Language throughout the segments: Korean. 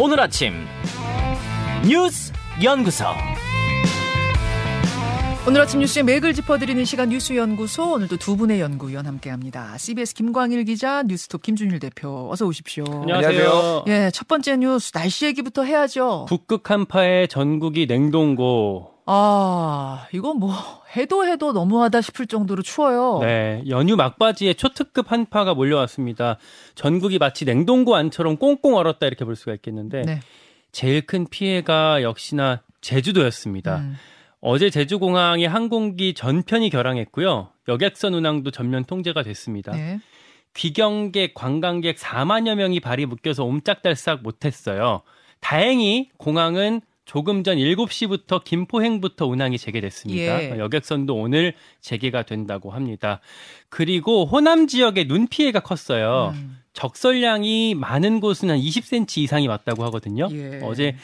오늘 아침 뉴스 연구소. 오늘 아침 뉴스의 맥을 짚어드리는 시간 뉴스연구소 오늘도 두 분의 연구위원 함께합니다. CBS 김광일 기자, 뉴스톱 김준일 대표 어서 오십시오. 안녕하세요. 예, 첫 번째 뉴스 날씨 얘기부터 해야죠. 북극 한파에 전국이 냉동고. 아, 이거 뭐 해도 해도 너무하다 싶을 정도로 추워요. 네, 연휴 막바지에 초특급 한파가 몰려왔습니다. 전국이 마치 냉동고 안처럼 꽁꽁 얼었다 이렇게 볼 수가 있겠는데 네. 제일 큰 피해가 역시나 제주도였습니다. 음. 어제 제주공항의 항공기 전편이 결항했고요. 여객선 운항도 전면 통제가 됐습니다. 네. 귀경객, 관광객 4만여 명이 발이 묶여서 옴짝달싹 못했어요. 다행히 공항은 조금 전 7시부터 김포행부터 운항이 재개됐습니다. 예. 여객선도 오늘 재개가 된다고 합니다. 그리고 호남 지역에 눈 피해가 컸어요. 음. 적설량이 많은 곳은 한 20cm 이상이 왔다고 하거든요. 예. 어제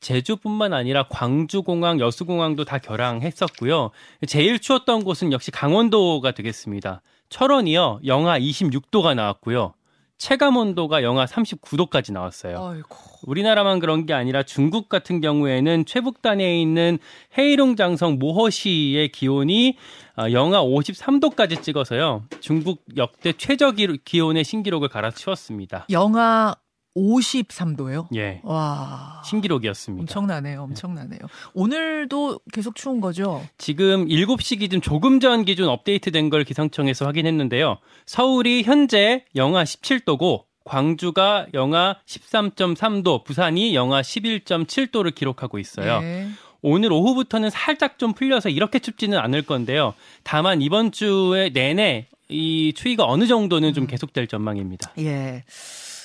제주뿐만 아니라 광주공항, 여수공항도 다 결항했었고요. 제일 추웠던 곳은 역시 강원도가 되겠습니다. 철원이요, 영하 26도가 나왔고요. 체감 온도가 영하 39도까지 나왔어요. 아이고. 우리나라만 그런 게 아니라 중국 같은 경우에는 최북단에 있는 헤이룽 장성 모허시의 기온이 아, 영하 53도까지 찍어서요. 중국 역대 최저 기- 기온의 신기록을 갈아치웠습니다. 영하 53도요? 예. 와. 신기록이었습니다. 엄청나네요. 엄청나네요. 오늘도 계속 추운 거죠? 지금 7시 기준 조금 전 기준 업데이트된 걸 기상청에서 확인했는데요. 서울이 현재 영하 17도고 광주가 영하 13.3도, 부산이 영하 11.7도를 기록하고 있어요. 예. 오늘 오후부터는 살짝 좀 풀려서 이렇게 춥지는 않을 건데요. 다만 이번 주에 내내 이 추위가 어느 정도는 좀 계속될 전망입니다. 예.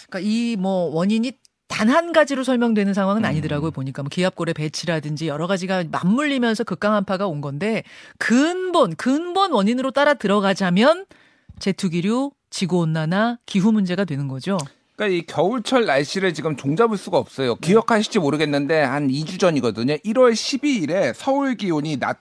그러니까 이 뭐 원인이 단한 가지로 설명되는 상황은 음. 아니더라고요. 보니까 뭐 기압골의 배치라든지 여러 가지가 맞물리면서 극강한 파가 온 건데 근본 근본 원인으로 따라 들어가자면 제투기류, 지구 온난화, 기후 문제가 되는 거죠. 그러니까 이 겨울철 날씨를 지금 종잡을 수가 없어요. 기억하실지 모르겠는데 한 2주 전이거든요. 1월 12일에 서울 기온이 낮,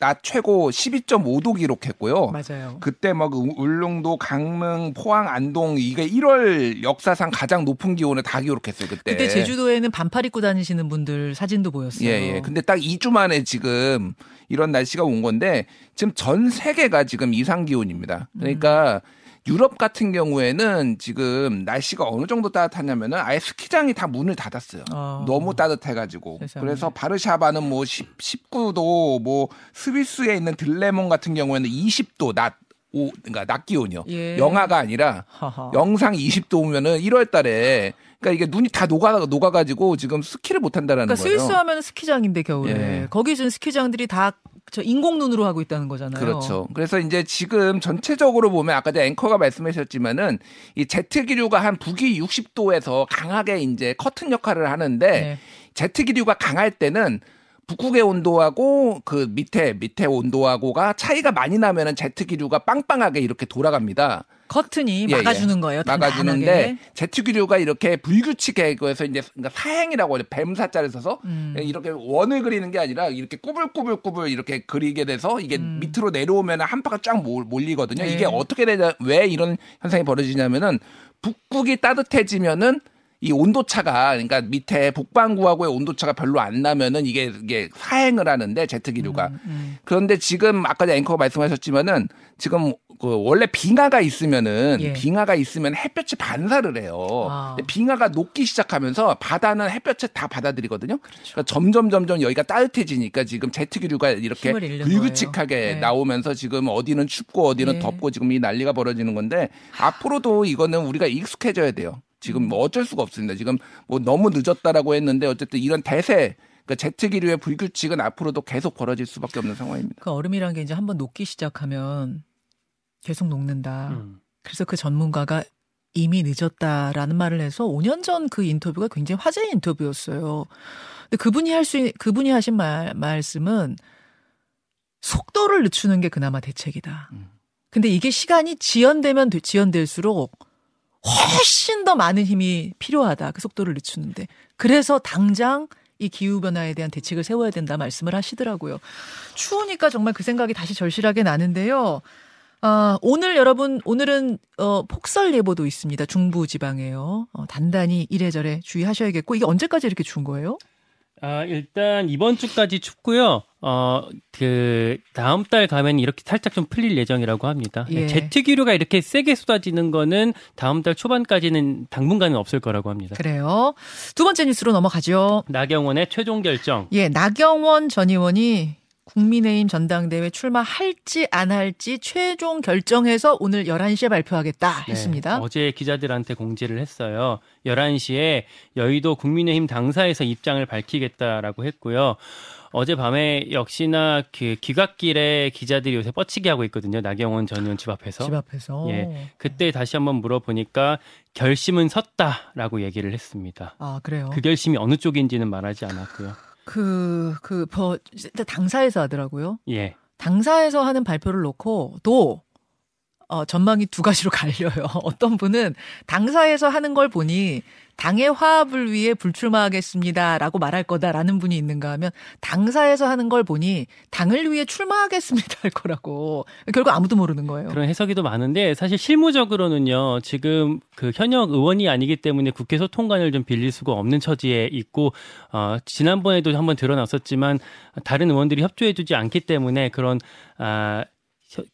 낮 최고 12.5도 기록했고요. 맞아요. 그때 막 우- 울릉도, 강릉, 포항, 안동 이게 1월 역사상 가장 높은 기온을 다 기록했어요. 그때. 그때 제주도에는 반팔 입고 다니시는 분들 사진도 보였어요. 예, 예. 근데 딱 2주 만에 지금 이런 날씨가 온 건데 지금 전 세계가 지금 이상 기온입니다. 그러니까 유럽 같은 경우에는 지금 날씨가 어느 정도 따뜻하냐면은 아예 스키장이 다 문을 닫았어요. 어. 너무 따뜻해가지고. 세상에. 그래서 바르샤바는 뭐 10, 19도, 뭐 스위스에 있는 들레몬 같은 경우에는 20도 낮, 오, 그러니까 낮 기온이요. 예. 영하가 아니라 하하. 영상 20도 오면은 1월 달에 그러니까 이게 눈이 다 녹아 녹아가지고 지금 스키를 못 한다라는 그러니까 거예요. 스위스 하면 스키장인데 겨울에 예. 거기 지금 스키장들이 다 저 인공 눈으로 하고 있다는 거잖아요. 그렇죠. 그래서 이제 지금 전체적으로 보면 아까 전 앵커가 말씀하셨지만은 이 제트 기류가 한 북위 60도에서 강하게 이제 커튼 역할을 하는데 네. 제트 기류가 강할 때는 북극의 온도하고 그 밑에 밑에 온도하고가 차이가 많이 나면은 제트 기류가 빵빵하게 이렇게 돌아갑니다. 커튼이 예, 막아주는 예. 거예요. 막아주는데. 제트 기류가 이렇게 불규칙해 그래서 이제 그러니까 사행이라고 하죠. 뱀사자를 써서 음. 이렇게 원을 그리는 게 아니라 이렇게 꾸불꾸불꾸불 이렇게 그리게 돼서 이게 음. 밑으로 내려오면 한파가 쫙 몰- 몰리거든요. 네. 이게 어떻게 되냐 왜 이런 현상이 벌어지냐면은 북극이 따뜻해지면은 이 온도차가 그러니까 밑에 북반구하고의 온도차가 별로 안 나면은 이게 이게 사행을 하는데 제트 기류가 음. 그런데 지금 아까 앵커가 말씀하셨지만은 지금 그 원래 빙하가 있으면은 예. 빙하가 있으면 햇볕이 반사를 해요. 아. 빙하가 녹기 시작하면서 바다는 햇볕을 다 받아들이거든요. 그러니까 점점 점점 여기가 따뜻해지니까 지금 제트 기류가 이렇게 불규칙하게. 네. 나오면서 지금 어디는 춥고 어디는 네. 덥고 지금 이 난리가 벌어지는 건데 앞으로도 이거는 우리가 익숙해져야 돼요. 지금 음. 뭐 어쩔 수가 없습니다. 지금 뭐 너무 늦었다라고 했는데 어쨌든 이런 대세 그러니까 제트 기류의 불규칙은 앞으로도 계속 벌어질 수밖에 없는 상황입니다. 그 얼음이란 게 이제 한번 녹기 시작하면 계속 녹는다. 음. 그래서 그 전문가가 이미 늦었다라는 말을 해서 5년 전 그 인터뷰가 굉장히 화제의 인터뷰였어요. 근데 그분이 할 수, 그분이 하신 말, 말씀은 속도를 늦추는 게 그나마 대책이다. 근데 이게 시간이 지연되면 되- 지연될수록 훨씬 더 많은 힘이 필요하다. 그 속도를 늦추는데. 그래서 당장 이 기후변화에 대한 대책을 세워야 된다 말씀을 하시더라고요. 추우니까 정말 그 생각이 다시 절실하게 나는데요. 아, 오늘 여러분, 오늘은, 어, 폭설 예보도 있습니다. 중부 지방에요. 어, 단단히 이래저래 주의하셔야겠고, 이게 언제까지 이렇게 추운 거예요? 아, 일단 이번 주까지 춥고요. 어, 그 다음 달 가면 이렇게 살짝 좀 풀릴 예정이라고 합니다. 예. 제트 기류가 이렇게 세게 쏟아지는 거는 다음 달 초반까지는 당분간은 없을 거라고 합니다. 그래요. 두 번째 뉴스로 넘어가죠. 나경원의 최종 결정. 예, 나경원 전 의원이 국민의힘 전당대회 출마할지 안 할지 최종 결정해서 오늘 11시에 발표하겠다 네, 했습니다. 어제 기자들한테 공지를 했어요. 11시에 여의도 국민의힘 당사에서 입장을 밝히겠다라고 했고요. 어젯밤에 역시나 그 귀갓길에 기자들이 요새 뻗치기 하고 있거든요. 나경원 전 의원 집 앞에서. 집 앞에서. 예. 그때 다시 한번 물어보니까 결심은 섰다라고 얘기를 했습니다. 아, 그래요. 그 결심이 어느 쪽인지는 말하지 않았고요. 그, 그, 뭐, 당사에서 하더라고요. 예. 당사에서 하는 발표를 놓고 또 어, 전망이 두 가지로 갈려요. 어떤 분은 당사에서 하는 걸 보니 당의 화합을 위해 불출마하겠습니다라고 말할 거다라는 분이 있는가 하면 당사에서 하는 걸 보니 당을 위해 출마하겠습니다 할 거라고 결국 아무도 모르는 거예요. 그런 해석이도 많은데 사실 실무적으로는요 지금 그 현역 의원이 아니기 때문에 국회 소통관을 좀 빌릴 수가 없는 처지에 있고 어, 지난번에도 한번 드러났었지만 다른 의원들이 협조해주지 않기 때문에 그런 아.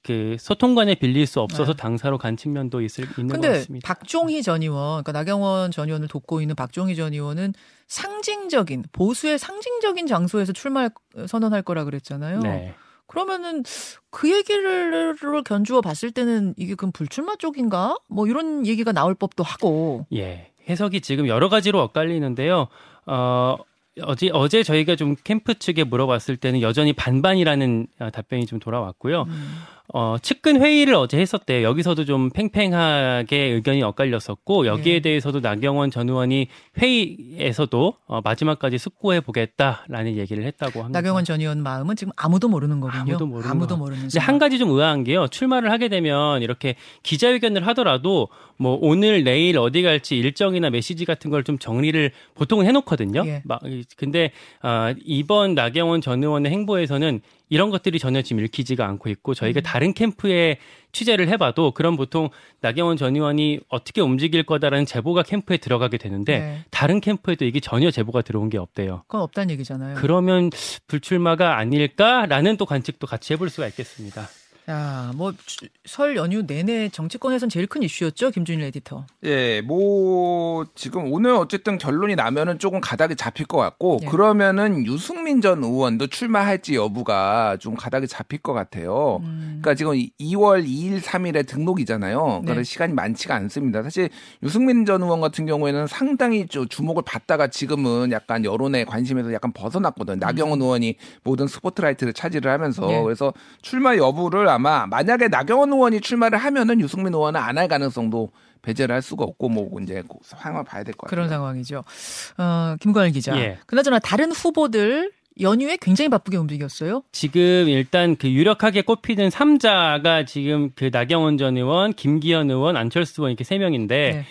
그 소통관에 빌릴 수 없어서 네. 당사로 간 측면도 있을 있는 것 같습니다. 박종희 전 의원, 그러니까 나경원 전 의원을 돕고 있는 박종희 전 의원은 상징적인 보수의 상징적인 장소에서 출마 선언할 거라 그랬잖아요. 네. 그러면은 그 얘기를 견주어 봤을 때는 이게 그럼 불출마 쪽인가? 뭐 이런 얘기가 나올 법도 하고. 예. 해석이 지금 여러 가지로 엇갈리는데요. 어, 어제, 어제 저희가 좀 캠프 측에 물어봤을 때는 여전히 반반이라는 어, 답변이 좀 돌아왔고요. 음. 어, 측근 회의를 어제 했었대요. 여기서도 좀 팽팽하게 의견이 엇갈렸었고, 여기에 네. 대해서도 나경원 전 의원이 회의에서도 어, 마지막까지 숙고해 보겠다라는 얘기를 했다고 합니다. 나경원 전 의원 마음은 지금 아무도 모르는 거군요. 아무도 모르는 아무도 거. 모르는 근데 한. 가지 좀 의아한 게요. 출마를 하게 되면 이렇게 기자회견을 하더라도 뭐 오늘 내일 어디 갈지 일정이나 메시지 같은 걸 좀 정리를 보통은 해놓거든요. 예. 막 근데 아, 이번 나경원 전 의원의 행보에서는 이런 것들이 전혀 지금 읽히지가 않고 있고 저희가 음. 다른 캠프에 취재를 해봐도 그럼 보통 나경원 전 의원이 어떻게 움직일 거다라는 제보가 캠프에 들어가게 되는데 네. 다른 캠프에도 이게 전혀 제보가 들어온 게 없대요. 그건 없다는 얘기잖아요. 그러면 불출마가 아닐까라는 또 관측도 같이 해볼 수가 있겠습니다. 야, 뭐 설 연휴 내내 정치권에선 제일 큰 이슈였죠, 김준일 에디터. 예, 뭐 지금 오늘 어쨌든 결론이 나면은 조금 가닥이 잡힐 것 같고 예. 그러면은 유승민 전 의원도 출마할지 여부가 좀 가닥이 잡힐 것 같아요. 음. 그러니까 지금 2월 2일, 3일에 등록이잖아요. 그러니까 네. 시간이 많지가 않습니다. 사실 유승민 전 의원 같은 경우에는 상당히 좀 주목을 받다가 지금은 약간 여론의 관심에서 약간 벗어났거든요. 나경원 의원이 모든 스포트라이트를 차지를 하면서 음. 네. 그래서 출마 여부를 아마 만약에 나경원 의원이 출마를 하면은 유승민 의원은 안 할 가능성도 배제를 할 수가 없고 뭐 이제 상황을 봐야 될 것 같아요. 그런 상황이죠. 어, 김관일 기자. 예. 그나저나 다른 후보들 연휴에 굉장히 바쁘게 움직였어요. 지금 일단 그 유력하게 꼽히는 3자가 지금 그 나경원 전 의원, 김기현 의원, 안철수 의원 이렇게 세 명인데 네.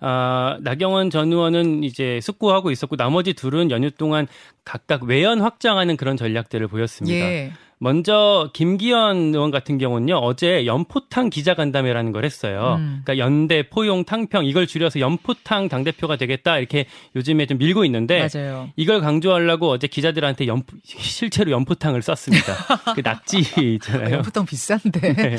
아, 나경원 전 의원은 이제 숙고하고 있었고 나머지 둘은 연휴 동안 각각 외연 확장하는 그런 전략들을 보였습니다. 예. 먼저 김기현 의원 같은 경우는요 어제 연포탕 기자간담회라는 걸 했어요. 음. 그러니까 연대, 포용, 탕평 이걸 줄여서 연포탕 당 대표가 되겠다 이렇게 요즘에 좀 밀고 있는데 맞아요. 이걸 강조하려고 어제 기자들한테 연 실제로 연포탕을 쐈습니다. 그 낙지 있잖아요. 보통 비싼데. 네.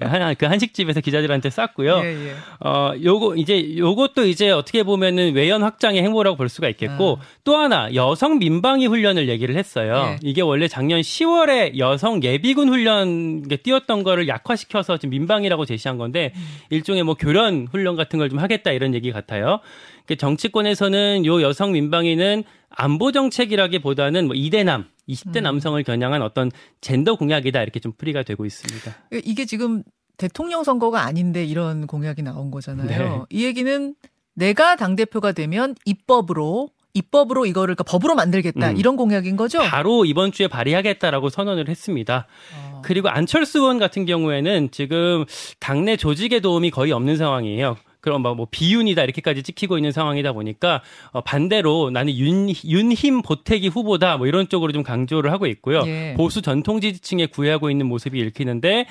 한, 그 한식집에서 기자들한테 쐈고요. 예, 예. 어, 요거, 이제, 요것도 이제 어떻게 보면은 외연 확장의 행보라고 볼 수가 있겠고, 아. 또 하나, 여성 민방위 훈련을 얘기를 했어요. 예. 이게 원래 작년 10월에 여성 예비군 훈련 게 띄웠던 거를 약화시켜서 지금 민방위라고 제시한 건데, 음. 일종의 뭐 교련 훈련 같은 걸 좀 하겠다 이런 얘기 같아요. 그 정치권에서는 요 여성 민방위는 안보 정책이라기보다는 뭐 이대남, 20대 음. 남성을 겨냥한 어떤 젠더 공약이다 이렇게 좀 풀이가 되고 있습니다. 이게 지금 대통령 선거가 아닌데 이런 공약이 나온 거잖아요. 네. 이 얘기는 내가 당대표가 되면 입법으로 입법으로 이거를 그러니까 법으로 만들겠다 음. 이런 공약인 거죠? 바로 이번 주에 발의하겠다라고 선언을 했습니다. 어. 그리고 안철수 의원 같은 경우에는 지금 당내 조직의 도움이 거의 없는 상황이에요. 그럼 뭐, 뭐 비윤이다 이렇게까지 찍히고 있는 상황이다 보니까 어, 반대로 나는 윤, 윤힘 보태기 후보다 뭐 이런 쪽으로 좀 강조를 하고 있고요. 예. 보수 전통 지지층에 구애하고 있는 모습이 읽히는데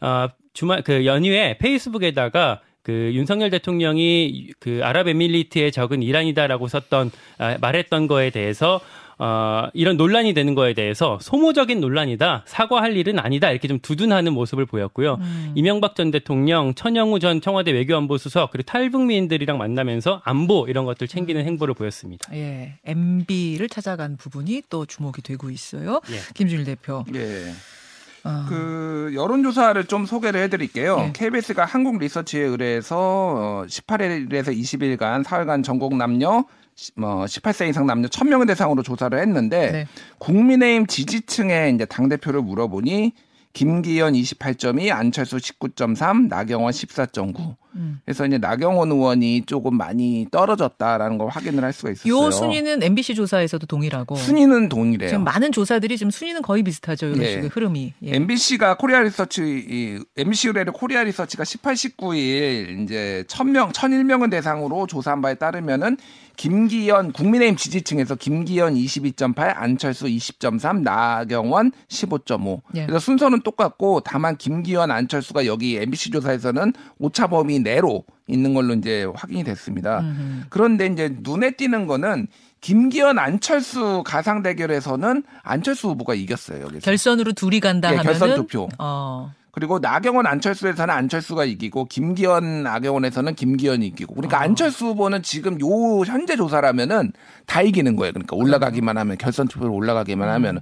어, 주말 그 연휴에 페이스북에다가 그 윤석열 대통령이 그 아랍에밀리트의 적은 이란이다라고 썼던 아, 말했던 거에 대해서 어, 이런 논란이 되는 거에 대해서 소모적인 논란이다. 사과할 일은 아니다. 이렇게 좀 두둔하는 모습을 보였고요. 음. 이명박 전 대통령, 천영우 전 청와대 외교안보 수석, 그리고 탈북민들이랑 만나면서 안보 이런 것들 챙기는 음. 행보를 보였습니다. 예. MB를 찾아간 부분이 또 주목이 되고 있어요. 예. 김준일 대표. 예. 어. 그 여론조사를 좀 소개를 해드릴게요. 네. KBS가 한국 리서치에 의뢰해서 18일에서 어, 20일간 사흘간 전국 남녀 뭐 18세 이상 남녀 1000명을 대상으로 조사를 했는데 네. 국민의힘 지지층에 이제 당 대표를 물어보니 김기현 28.2, 안철수 19.3, 나경원 14.9. 음. 그래서 이제 나경원 의원이 조금 많이 떨어졌다라는 걸 확인을 할 수가 있었어요. 요 순위는 MBC 조사에서도 동일하고. 순위는 동일해요. 지금 많은 조사들이 지금 순위는 거의 비슷하죠. 이런 예. 식의 흐름이. 예. MBC가 코리아 리서치 이 MBC 의뢰를 코리아 리서치가 18, 19일 이제 1000명, 1001명을 대상으로 조사한 바에 따르면은 김기현 국민의힘 지지층에서 김기현 22.8, 안철수 20.3, 나경원 15.5. 예. 그래서 순서는 똑같고 다만 김기현, 안철수가 여기 MBC 조사에서는 오차 범위 내로 있는 걸로 이제 확인이 됐습니다. 음흠. 그런데 이제 눈에 띄는 거는 김기현 안철수 가상 대결에서는 안철수 후보가 이겼어요. 그래서. 결선으로 둘이 간다 네, 하면은 결선 투표. 어. 그리고 나경원 안철수에서는 안철수가 이기고 김기현 나경원에서는 김기현이 이기고 그러니까 아. 안철수 후보는 지금 요 현재 조사라면은 다 이기는 거예요. 그러니까 올라가기만 하면 결선 투표로 올라가기만 음. 하면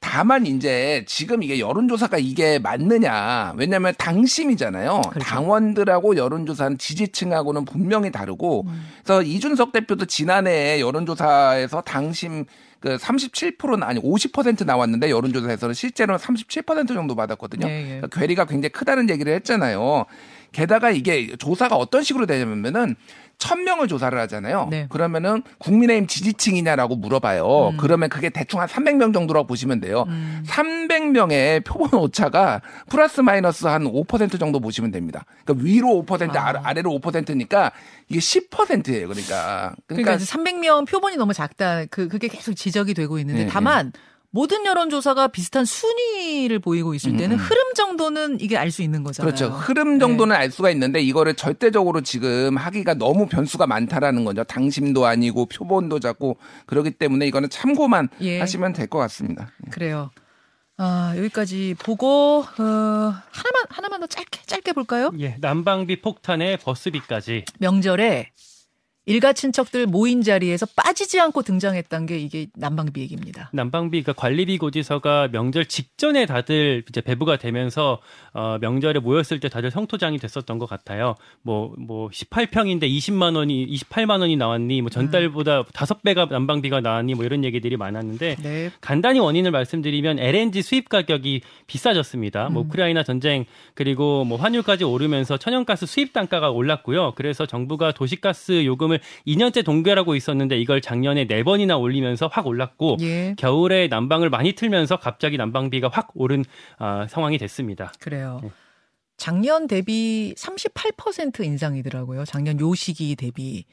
다만 이제 지금 이게 여론조사가 이게 맞느냐. 왜냐하면 당심이잖아요. 그렇죠. 당원들하고 여론조사는 지지층하고는 분명히 다르고 음. 그래서 이준석 대표도 지난해 여론조사에서 당심 그 37%는 아니 50% 나왔는데 여론조사에서는 실제로는 37% 정도 받았거든요. 예, 예. 그러니까 괴리가 굉장히 크다는 얘기를 했잖아요. 게다가 이게 조사가 어떤 식으로 되냐면은 천명을 조사를 하잖아요. 네. 그러면은 국민의힘 지지층이냐라고 물어봐요. 음. 그러면 그게 대충 한 300명 정도라고 보시면 돼요. 음. 300명의 표본 오차가 플러스 마이너스 한 5% 정도 보시면 됩니다. 그러니까 위로 5% 아. 아래로 5%니까 이게 10%예요. 그러니까 그러니까, 그러니까 300명 표본이 너무 작다. 그 그게 계속 지적이 되고 있는데 네, 다만 네. 모든 여론조사가 비슷한 순위를 보이고 있을 때는 음. 흐름 정도는 이게 알 수 있는 거잖아요. 그렇죠. 흐름 정도는 네. 알 수가 있는데 이거를 절대적으로 지금 하기가 너무 변수가 많다라는 거죠. 당심도 아니고 표본도 작고 그렇기 때문에 이거는 참고만 예. 하시면 될 것 같습니다. 예. 그래요. 아, 여기까지 보고 어, 하나만 하나만 더 짧게 짧게 볼까요? 예, 난방비 폭탄에 버스비까지. 명절에 일가 친척들 모인 자리에서 빠지지 않고 등장했던 게 이게 난방비 얘기입니다. 난방비 그 관리비 고지서가 명절 직전에 다들 이제 배부가 되면서 어 명절에 모였을 때 다들 성토장이 됐었던 것 같아요. 뭐뭐 뭐 18평인데 20만 원이 28만 원이 나왔니? 뭐 전달보다 다섯 음. 배가 난방비가 나왔니? 뭐 이런 얘기들이 많았는데 네. 간단히 원인을 말씀드리면 LNG 수입 가격이 비싸졌습니다. 뭐 음. 뭐 우크라이나 전쟁 그리고 뭐 환율까지 오르면서 천연가스 수입 단가가 올랐고요. 그래서 정부가 도시가스 요금을 요금을 2년째 동결하고 있었는데 이걸 작년에 4번이나 올리면서 확 올랐고 예. 겨울에 난방을 많이 틀면서 갑자기 난방비가 확 오른 어, 상황이 됐습니다. 그래요. 네. 작년 대비 38% 인상이더라고요. 작년 요 시기 대비.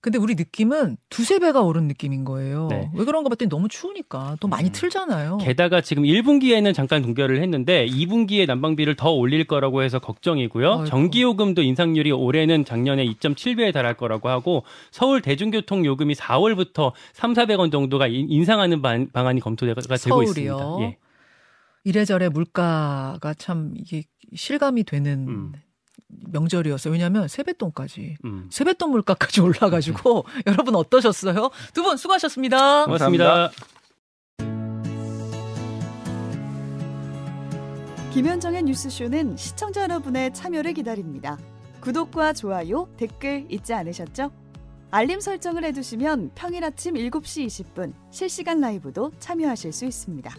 근데 우리 느낌은 두세 배가 오른 느낌인 거예요. 네. 왜 그런가 봤더니 너무 추우니까 또 많이 음. 틀잖아요. 게다가 지금 1분기에는 잠깐 동결을 했는데 2분기에 난방비를 더 올릴 거라고 해서 걱정이고요. 아이고. 전기요금도 인상률이 올해는 작년에 2.7배에 달할 거라고 하고 서울 대중교통 요금이 4월부터 3, 400원 정도가 인상하는 방 안이 검토가 되고 서울이요? 있습니다. 예. 이래저래 물가가 참 이게 실감이 되는 음. 명절이었어요. 왜냐하면 세뱃돈까지 음. 세뱃돈 물가까지 올라가지고 음. 여러분 어떠셨어요? 두 분 수고하셨습니다. 고맙습니다. 김현정의 뉴스쇼는 시청자 여러분의 참여를 기다립니다. 구독과 좋아요, 댓글 잊지 않으셨죠? 알림 설정을 해두시면 평일 아침 7시 20분 실시간 라이브도 참여하실 수 있습니다.